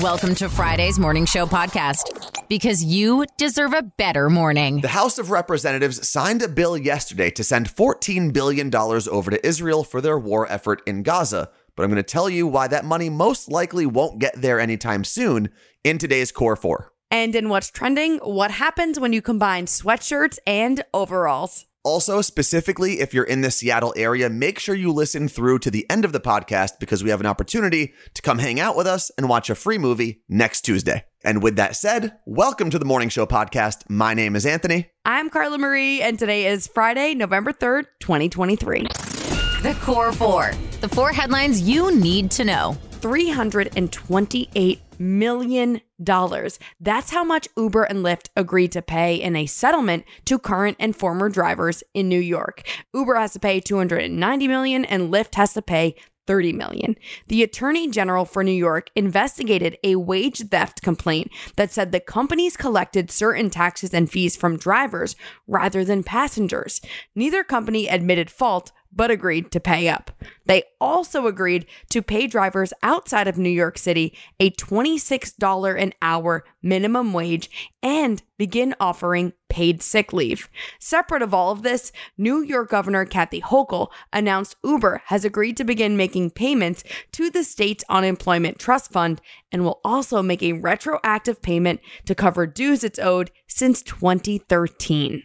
Welcome to Friday's Morning Show podcast because you deserve a better morning. The House of Representatives signed a bill yesterday to send $14 billion over to Israel for their war effort in Gaza. But I'm going to tell you why that money most likely won't get there anytime soon in today's Core 4. And in what's trending, what happens when you combine sweatshirts and overalls? Also, specifically, if you're in the Seattle area, make sure you listen through to the end of the podcast because we have an opportunity to come hang out with us and watch a free movie next Tuesday. And with that said, welcome to the Morning Show podcast. My name is Anthony. I'm Carla Marie, and today is Friday, November 3rd, 2023. The Core Four. The four headlines you need to know. $328 million. dollars. That's how much Uber and Lyft agreed to pay in a settlement to current and former drivers in New York. Uber has to pay 290 million and Lyft has to pay 30 million. The Attorney General for New York investigated a wage theft complaint that said the companies collected certain taxes and fees from drivers rather than passengers. Neither company admitted fault, but agreed to pay up. They also agreed to pay drivers outside of New York City a $26 an hour minimum wage and begin offering paid sick leave. Separate of all of this, New York Governor Kathy Hochul announced Uber has agreed to begin making payments to the state's unemployment trust fund and will also make a retroactive payment to cover dues it's owed since 2013.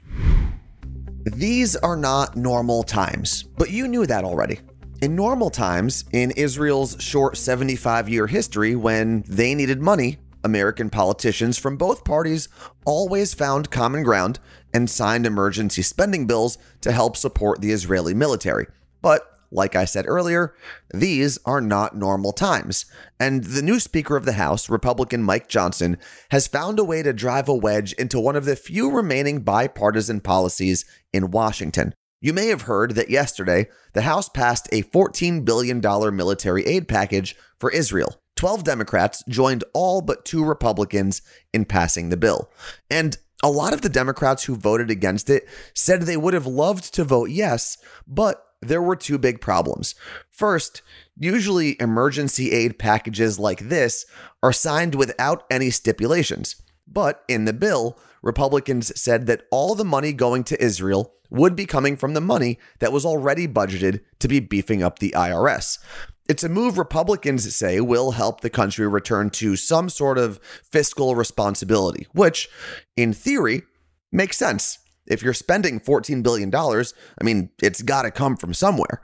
These are not normal times, but you knew that already. In normal times, in Israel's short 75 year history, when they needed money, American politicians from both parties always found common ground and signed emergency spending bills to help support the Israeli military. But like I said earlier, these are not normal times. And the new Speaker of the House, Republican Mike Johnson, has found a way to drive a wedge into one of the few remaining bipartisan policies in Washington. You may have heard that yesterday, the House passed a $14 billion military aid package for Israel. 12 Democrats joined all but two Republicans in passing the bill. And a lot of the Democrats who voted against it said they would have loved to vote yes, but there were two big problems. First, usually emergency aid packages like this are signed without any stipulations. But in the bill, Republicans said that all the money going to Israel would be coming from the money that was already budgeted to be beefing up the IRS. It's a move Republicans say will help the country return to some sort of fiscal responsibility, which, in theory, makes sense. If you're spending $14 billion, I mean, it's got to come from somewhere.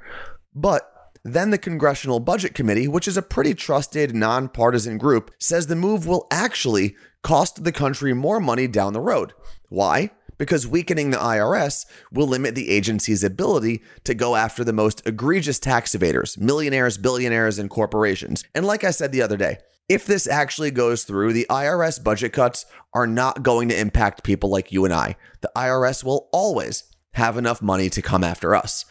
But then the Congressional Budget Committee, which is a pretty trusted, nonpartisan group, says the move will actually cost the country more money down the road. Why? Because weakening the IRS will limit the agency's ability to go after the most egregious tax evaders, millionaires, billionaires, and corporations. And like I said the other day, if this actually goes through, the IRS budget cuts are not going to impact people like you and I. The IRS will always have enough money to come after us.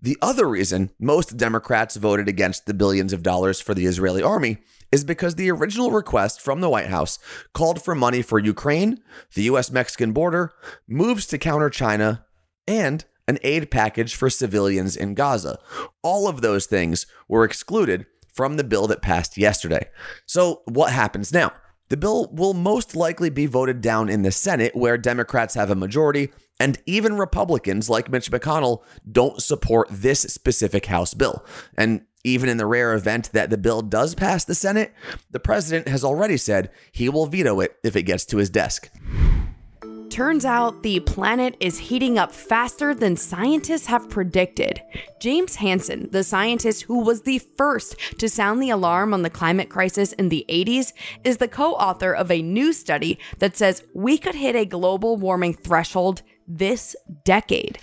The other reason most Democrats voted against the billions of dollars for the Israeli army is because the original request from the White House called for money for Ukraine, the US Mexican border, moves to counter China, and an aid package for civilians in Gaza. All of those things were excluded from the bill that passed yesterday. So, what happens now? The bill will most likely be voted down in the Senate, where Democrats have a majority, and even Republicans like Mitch McConnell don't support this specific House bill. And even in the rare event that the bill does pass the Senate, the president has already said he will veto it if it gets to his desk. Turns out the planet is heating up faster than scientists have predicted. James Hansen, the scientist who was the first to sound the alarm on the climate crisis in the 80s, is the co author of a new study that says we could hit a global warming threshold this decade.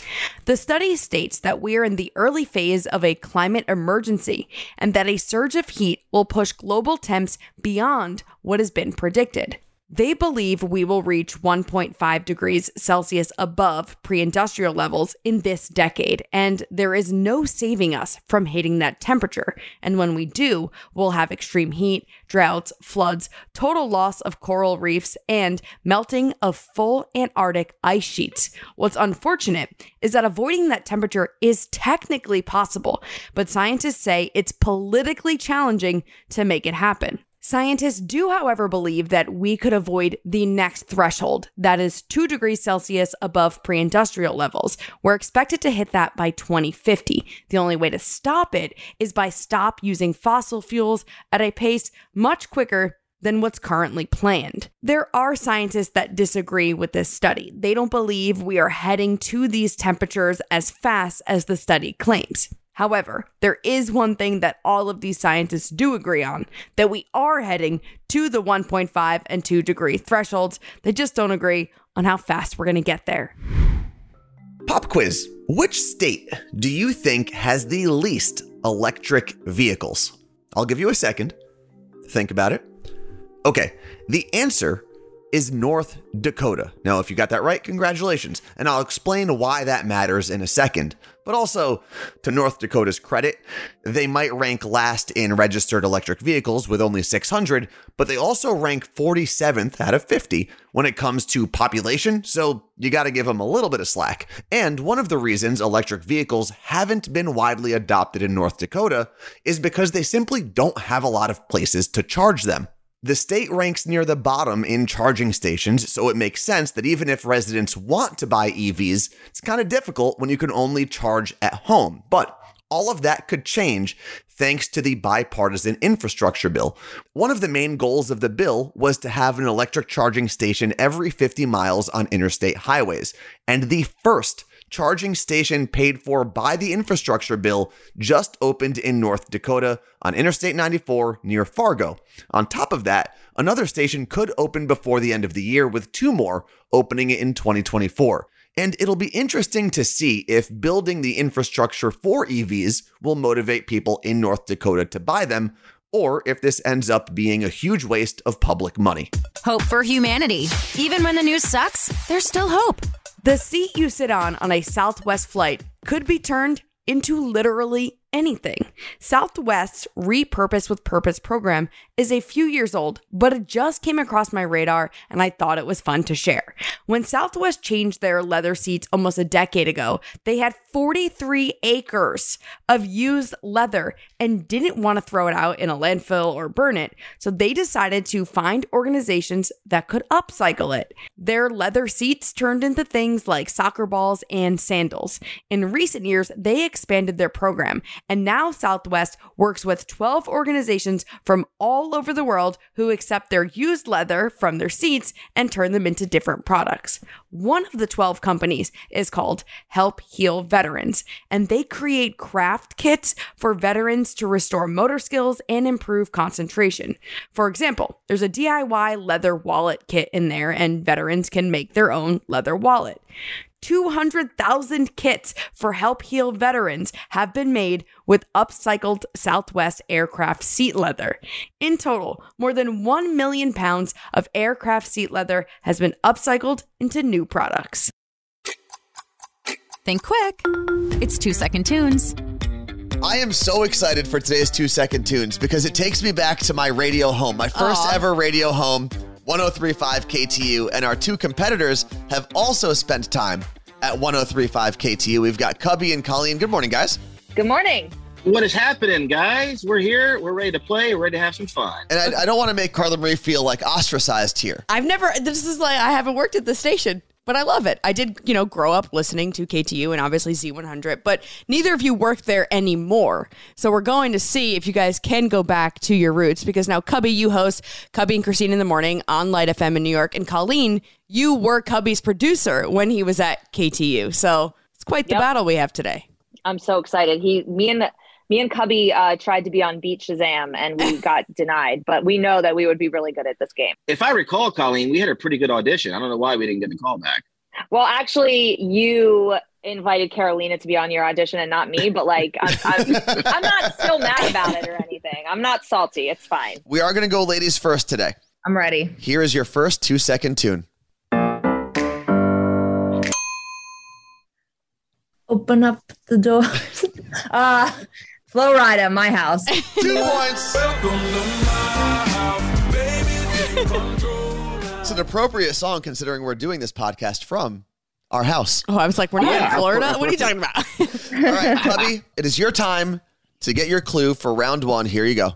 The study states that we are in the early phase of a climate emergency and that a surge of heat will push global temps beyond what has been predicted. They believe we will reach 1.5 degrees Celsius above pre industrial levels in this decade, and there is no saving us from hitting that temperature. And when we do, we'll have extreme heat, droughts, floods, total loss of coral reefs, and melting of full Antarctic ice sheets. What's unfortunate is that avoiding that temperature is technically possible, but scientists say it's politically challenging to make it happen. Scientists do, however, believe that we could avoid the next threshold, that is 2 degrees Celsius above pre industrial levels. We're expected to hit that by 2050. The only way to stop it is by stop using fossil fuels at a pace much quicker than what's currently planned. There are scientists that disagree with this study. They don't believe we are heading to these temperatures as fast as the study claims. However, there is one thing that all of these scientists do agree on that we are heading to the 1.5 and 2 degree thresholds. They just don't agree on how fast we're going to get there. Pop quiz Which state do you think has the least electric vehicles? I'll give you a second. Think about it. Okay, the answer is North Dakota. Now, if you got that right, congratulations. And I'll explain why that matters in a second. But also, to North Dakota's credit, they might rank last in registered electric vehicles with only 600, but they also rank 47th out of 50 when it comes to population, so you gotta give them a little bit of slack. And one of the reasons electric vehicles haven't been widely adopted in North Dakota is because they simply don't have a lot of places to charge them. The state ranks near the bottom in charging stations, so it makes sense that even if residents want to buy EVs, it's kind of difficult when you can only charge at home. But all of that could change thanks to the bipartisan infrastructure bill. One of the main goals of the bill was to have an electric charging station every 50 miles on interstate highways. And the first charging station paid for by the infrastructure bill just opened in North Dakota on Interstate 94 near Fargo. On top of that, another station could open before the end of the year, with two more opening in 2024. And it'll be interesting to see if building the infrastructure for EVs will motivate people in North Dakota to buy them, or if this ends up being a huge waste of public money. Hope for humanity. Even when the news sucks, there's still hope. The seat you sit on on a Southwest flight could be turned into literally anything. Southwest's Repurpose with Purpose program is a few years old, but it just came across my radar and I thought it was fun to share. When Southwest changed their leather seats almost a decade ago, they had 43 acres of used leather and didn't want to throw it out in a landfill or burn it, so they decided to find organizations that could upcycle it. Their leather seats turned into things like soccer balls and sandals. In recent years, they expanded their program and now Southwest works with 12 organizations from all over the world who accept their used leather from their seats and turn them into different products. One of the 12 companies is called Help Heal Veterans, and they create craft kits for veterans to restore motor skills and improve concentration. For example, there's a DIY leather wallet kit in there, and veterans can make their own leather wallet. 200,000 kits for Help Heal veterans have been made with upcycled Southwest aircraft seat leather. In total, more than 1 million pounds of aircraft seat leather has been upcycled into new products. Think quick. It's two second tunes. I am so excited for today's two second tunes because it takes me back to my radio home, my first Aw. ever radio home, 1035 KTU. And our two competitors have also spent time at 1035 KTU. We've got Cubby and Colleen. Good morning, guys. Good morning. What is happening, guys? We're here. We're ready to play. We're ready to have some fun. And I, I don't want to make Carla Marie feel like ostracized here. I've never, this is like, I haven't worked at the station. But I love it. I did, you know, grow up listening to KTU and obviously Z100, but neither of you work there anymore. So we're going to see if you guys can go back to your roots because now Cubby, you host Cubby and Christine in the morning on Light FM in New York, and Colleen, you were Cubby's producer when he was at KTU. So it's quite the Yep. battle we have today. I'm so excited. He, me and me and Cubby uh, tried to be on Beat Shazam and we got denied, but we know that we would be really good at this game. If I recall, Colleen, we had a pretty good audition. I don't know why we didn't get the call back. Well, actually, you invited Carolina to be on your audition and not me, but like, I'm, I'm, I'm not still mad about it or anything. I'm not salty. It's fine. We are going to go ladies first today. I'm ready. Here is your first two second tune. Open up the door. uh, Flo Rida, my house. Two points. It's an appropriate song considering we're doing this podcast from our house. Oh, I was like, we're not Yeah. in Florida? What are you talking about? All right, Cubby, it is your time to get your clue for round one. Here you go.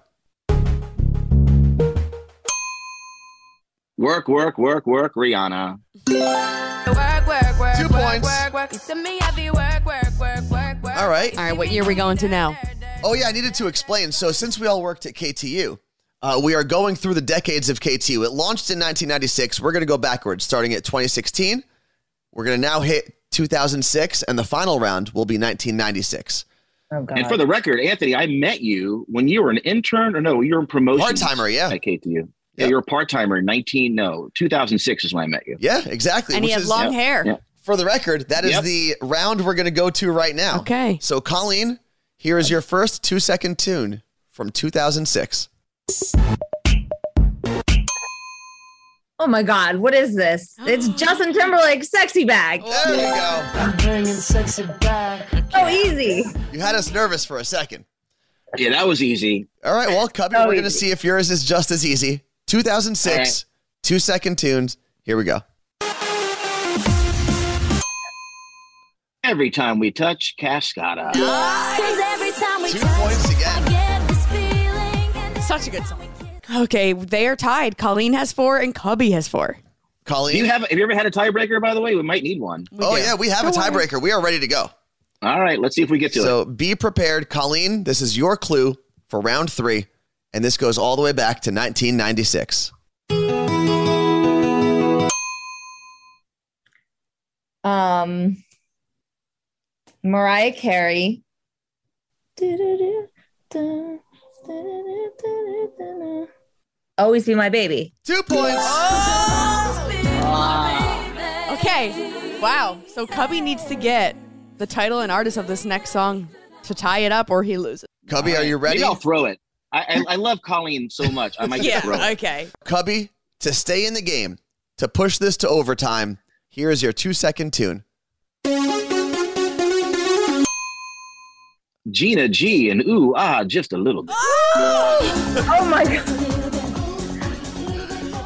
Work, work, work, work, Rihanna. Two work, points. All right. All right, what year are we going to now? Oh, yeah, I needed to explain. So, since we all worked at KTU, uh, we are going through the decades of KTU. It launched in 1996. We're going to go backwards, starting at 2016. We're going to now hit 2006, and the final round will be 1996. Oh And for the record, Anthony, I met you when you were an intern, or no, you were in promotion. Part-timer, yeah. At KTU. Yeah, Yep. you're a part timer in 19, no, 2006 is when I met you. Yeah, exactly. And he had is- long yeah, hair. yeah. For the record, that is Yep. the round we're going to go to right now. Okay. So, Colleen, here is your first two second tune from 2006. oh my God, what is this? It's Justin Timberlake's "SexyBack." Oh, there you go. I'm bringing sexy back. So easy. You had us nervous for a second. Yeah, that was easy. All right, well, Cubby, So we're going to see if yours is just as easy. 2006, All right. two second tunes. Here we go. Every time we touch Cascada. Two points again. Such a good song. Okay, they are tied. Colleen has four and Cubby has four. Colleen. Do you have have you ever had a tiebreaker by the way? We might need one. We oh, do. yeah, we have a Don't tiebreaker. We are ready to go. All right, let's see if we get to it. So be prepared. Colleen, this is your clue for round three. And this goes all the way back to 1996. Um, Mariah Carey. Always be my baby. Two points. Okay. Wow. So Cubby needs to get the title and artist of this next song to tie it up or he loses. Cubby, are you ready? Maybe I'll throw it. I, I, I love Colleen so much. I might just throw it. Okay. Cubby, to stay in the game, to push this to overtime, here is your two second tune. Gina G and ooh ah just a little bit. Oh my God.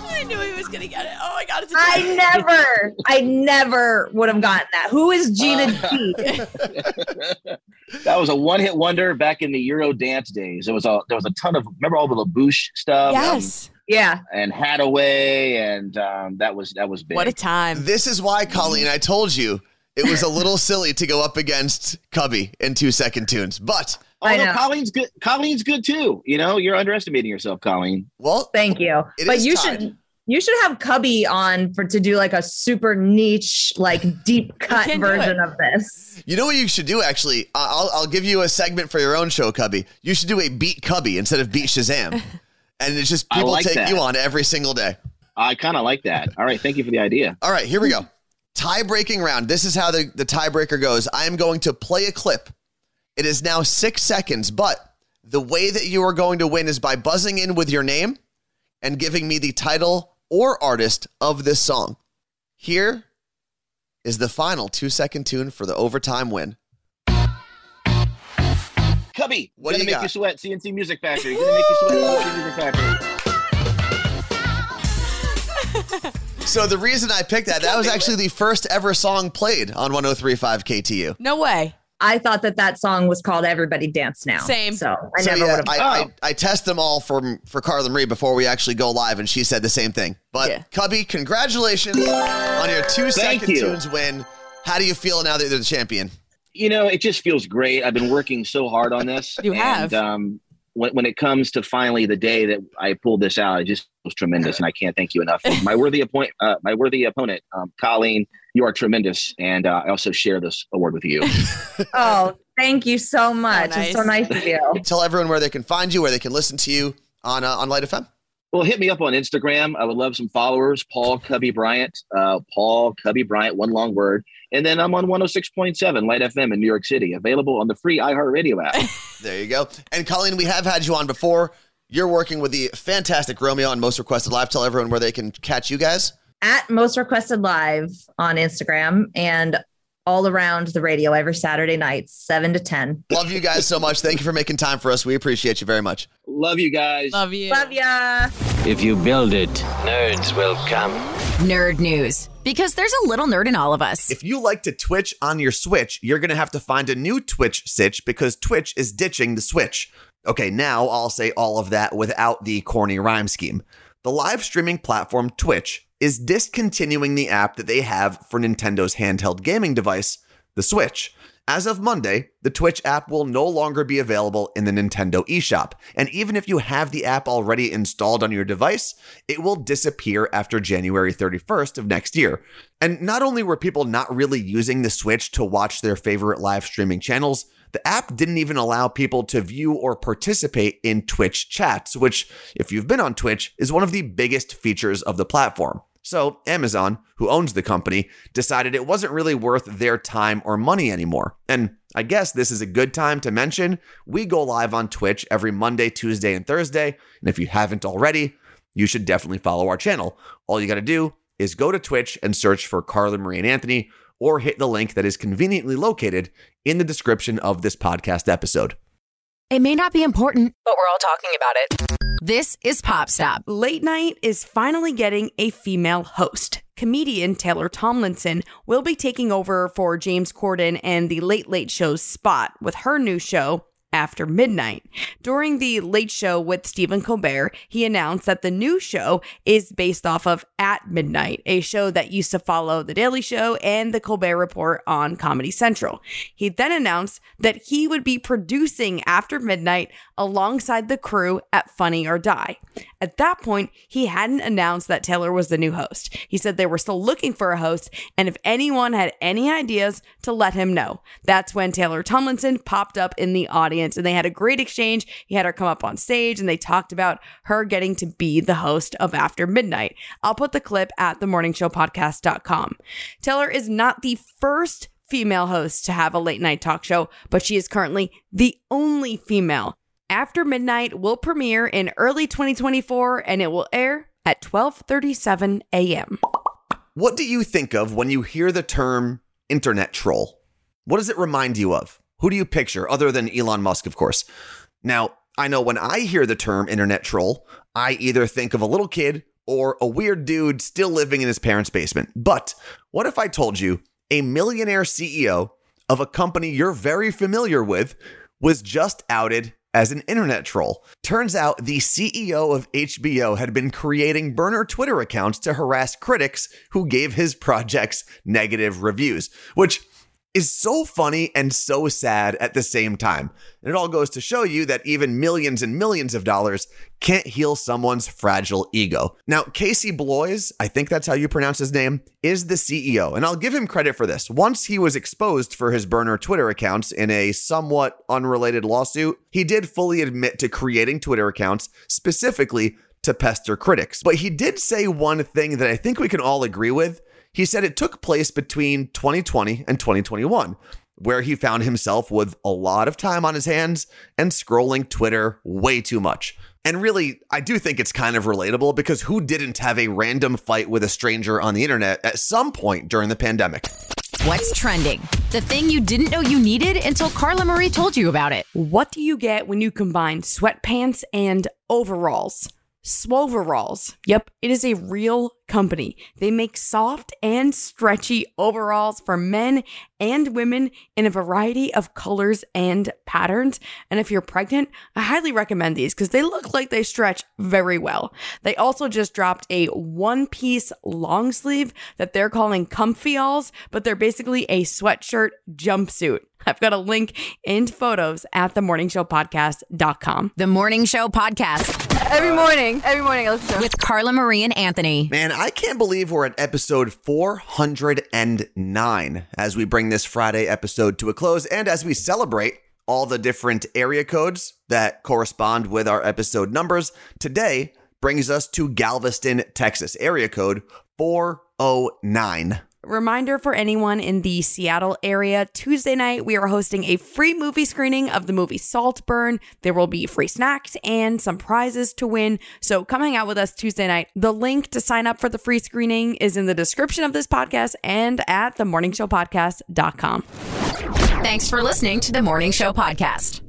I knew he was gonna get it. Oh my god, it's a I never, I never would have gotten that. Who is Gina G? that was a one hit wonder back in the Euro dance days. There was a there was a ton of remember all the La Bouche stuff. um, Yes. Yeah. and Haddaway, and um, that was that was big. What a time. This is why, Colleen, I told you it was a little silly to go up against Cubby in two second tunes. But, Although. Colleen's good, Colleen's good too. You know, you're underestimating yourself, Colleen. well, Thank you. It but is you tied. should you should have Cubby on for to do like a super niche, like deep cut version of this. you know what you should do, actually? I- I'll, I'll give you a segment for your own show, Cubby. You should do a Beat Cubby instead of Beat Shazam. and it's just people like take that. you on every single day. I kind of like that. All right, thank you for the idea. All right, here we go. Tie breaking round. This is how the, the tiebreaker goes. I am going to play a clip. It is now six seconds, but the way that you are going to win is by buzzing in with your name and giving me the title or artist of this song. Here is the final two second tune for the overtime win. Cubby, What do gonna you make got? you sweat. C+C Music Factory. Gonna make you sweat. C+C Music Factory. So the reason I picked that, that was actually the first ever song played on 1035 KTU. No way. I thought that that song was called "Everybody Dance Now." Same. So I so never yeah, would have. I, Oh. I, I test them all for for Carla Marie before we actually go live, and she said the same thing. But Yeah. Cubby, congratulations on your two Thank second you. tunes win. How do you feel now that you're the champion? You know, it just feels great. I've been working so hard on this. You have. Um, when, when it comes to finally the day that I pulled this out, it just was tremendous, and I can't thank you enough. my worthy appoint, uh, my worthy opponent, um, Colleen, you are tremendous, and uh, I also share this award with you. Oh, thank you so much. nice. It's so nice of you. Tell everyone where they can find you, where they can listen to you on uh, on Light FM. Well, hit me up on Instagram. I would love some followers. Paul Cubby Bryant. Uh, Paul Cubby Bryant, one long word. And then I'm on 106.7 Light FM in New York City, available on the free iHeartRadio app. There you go. And Colleen, we have had you on before. You're working with the fantastic Romeo on Most Requested Live. Tell everyone where they can catch you guys. At Most Requested Live on Instagram and all around the radio every Saturday night, seven to ten. Love you guys so much. Thank you for making time for us. We appreciate you very much. love you guys. Love you. Love ya. If you build it, nerds will come. Nerd news. Because there's a little nerd in all of us. If you like to Twitch on your Switch, you're going to have to find a new Twitch sitch because Twitch is ditching the Switch. Okay, now I'll say all of that without the corny rhyme scheme. the live streaming platform Twitch is discontinuing the app that they have for Nintendo's handheld gaming device, the Switch. As of Monday, the Twitch app will no longer be available in the Nintendo eShop. And even if you have the app already installed on your device, it will disappear after January 31st of next year. And not only were people not really using the Switch to watch their favorite live streaming channels, the app didn't even allow people to view or participate in Twitch chats, which, if you've been on Twitch, is one of the biggest features of the platform. So, Amazon, who owns the company, decided it wasn't really worth their time or money anymore. And I guess this is a good time to mention we go live on Twitch every Monday, Tuesday, and Thursday. And if you haven't already, you should definitely follow our channel. All you got to do is go to Twitch and search for Carla Marie and Anthony, or hit the link that is conveniently located in the description of this podcast episode. It may not be important, but we're all talking about it. This is Pop Stop. Late Night is finally getting a female host. Comedian Taylor Tomlinson will be taking over for James Corden and the Late Late Show's spot with her new show, after midnight. During the late show with Stephen Colbert, he announced that the new show is based off of At Midnight, a show that used to follow The Daily Show and The Colbert Report on Comedy Central. He then announced that he would be producing After Midnight alongside the crew at Funny or Die. At that point, he hadn't announced that Taylor was the new host. He said they were still looking for a host, and if anyone had any ideas, to let him know. That's when Taylor Tomlinson popped up in the audience, and they had a great exchange. He had her come up on stage, and they talked about her getting to be the host of After Midnight. I'll put the clip at themorningshowpodcast.com. Taylor is not the first female host to have a late night talk show, but she is currently the only female. After Midnight will premiere in early 2024 and it will air at 12:37 a.m. What do you think of when you hear the term internet troll? What does it remind you of? Who do you picture other than Elon Musk, of course? Now, I know when I hear the term internet troll, I either think of a little kid or a weird dude still living in his parents' basement. But what if I told you a millionaire CEO of a company you're very familiar with was just outed as an internet troll. Turns out the CEO of HBO had been creating burner Twitter accounts to harass critics who gave his projects negative reviews, which is so funny and so sad at the same time. And it all goes to show you that even millions and millions of dollars can't heal someone's fragile ego. Now, Casey Bloys, I think that's how you pronounce his name, is the CEO. And I'll give him credit for this. Once he was exposed for his burner Twitter accounts in a somewhat unrelated lawsuit, he did fully admit to creating Twitter accounts specifically to pester critics. But he did say one thing that I think we can all agree with he said it took place between 2020 and 2021, where he found himself with a lot of time on his hands and scrolling Twitter way too much. And really, I do think it's kind of relatable because who didn't have a random fight with a stranger on the internet at some point during the pandemic? What's trending? The thing you didn't know you needed until Carla Marie told you about it. What do you get when you combine sweatpants and overalls? Swoveralls. Yep, it is a real company. They make soft and stretchy overalls for men and women in a variety of colors and patterns. And if you're pregnant, I highly recommend these because they look like they stretch very well. They also just dropped a one piece long sleeve that they're calling comfy alls, but they're basically a sweatshirt jumpsuit. I've got a link and photos at themorningshowpodcast.com. The Morning Show Podcast Every morning, every morning I listen to with Carla Marie and Anthony. Man, I can't believe we're at episode 409 as we bring this Friday episode to a close and as we celebrate all the different area codes that correspond with our episode numbers. Today brings us to Galveston, Texas, area code 409. Reminder for anyone in the Seattle area Tuesday night, we are hosting a free movie screening of the movie Saltburn. There will be free snacks and some prizes to win. So come hang out with us Tuesday night. The link to sign up for the free screening is in the description of this podcast and at themorningshowpodcast.com. Thanks for listening to the Morning Show Podcast.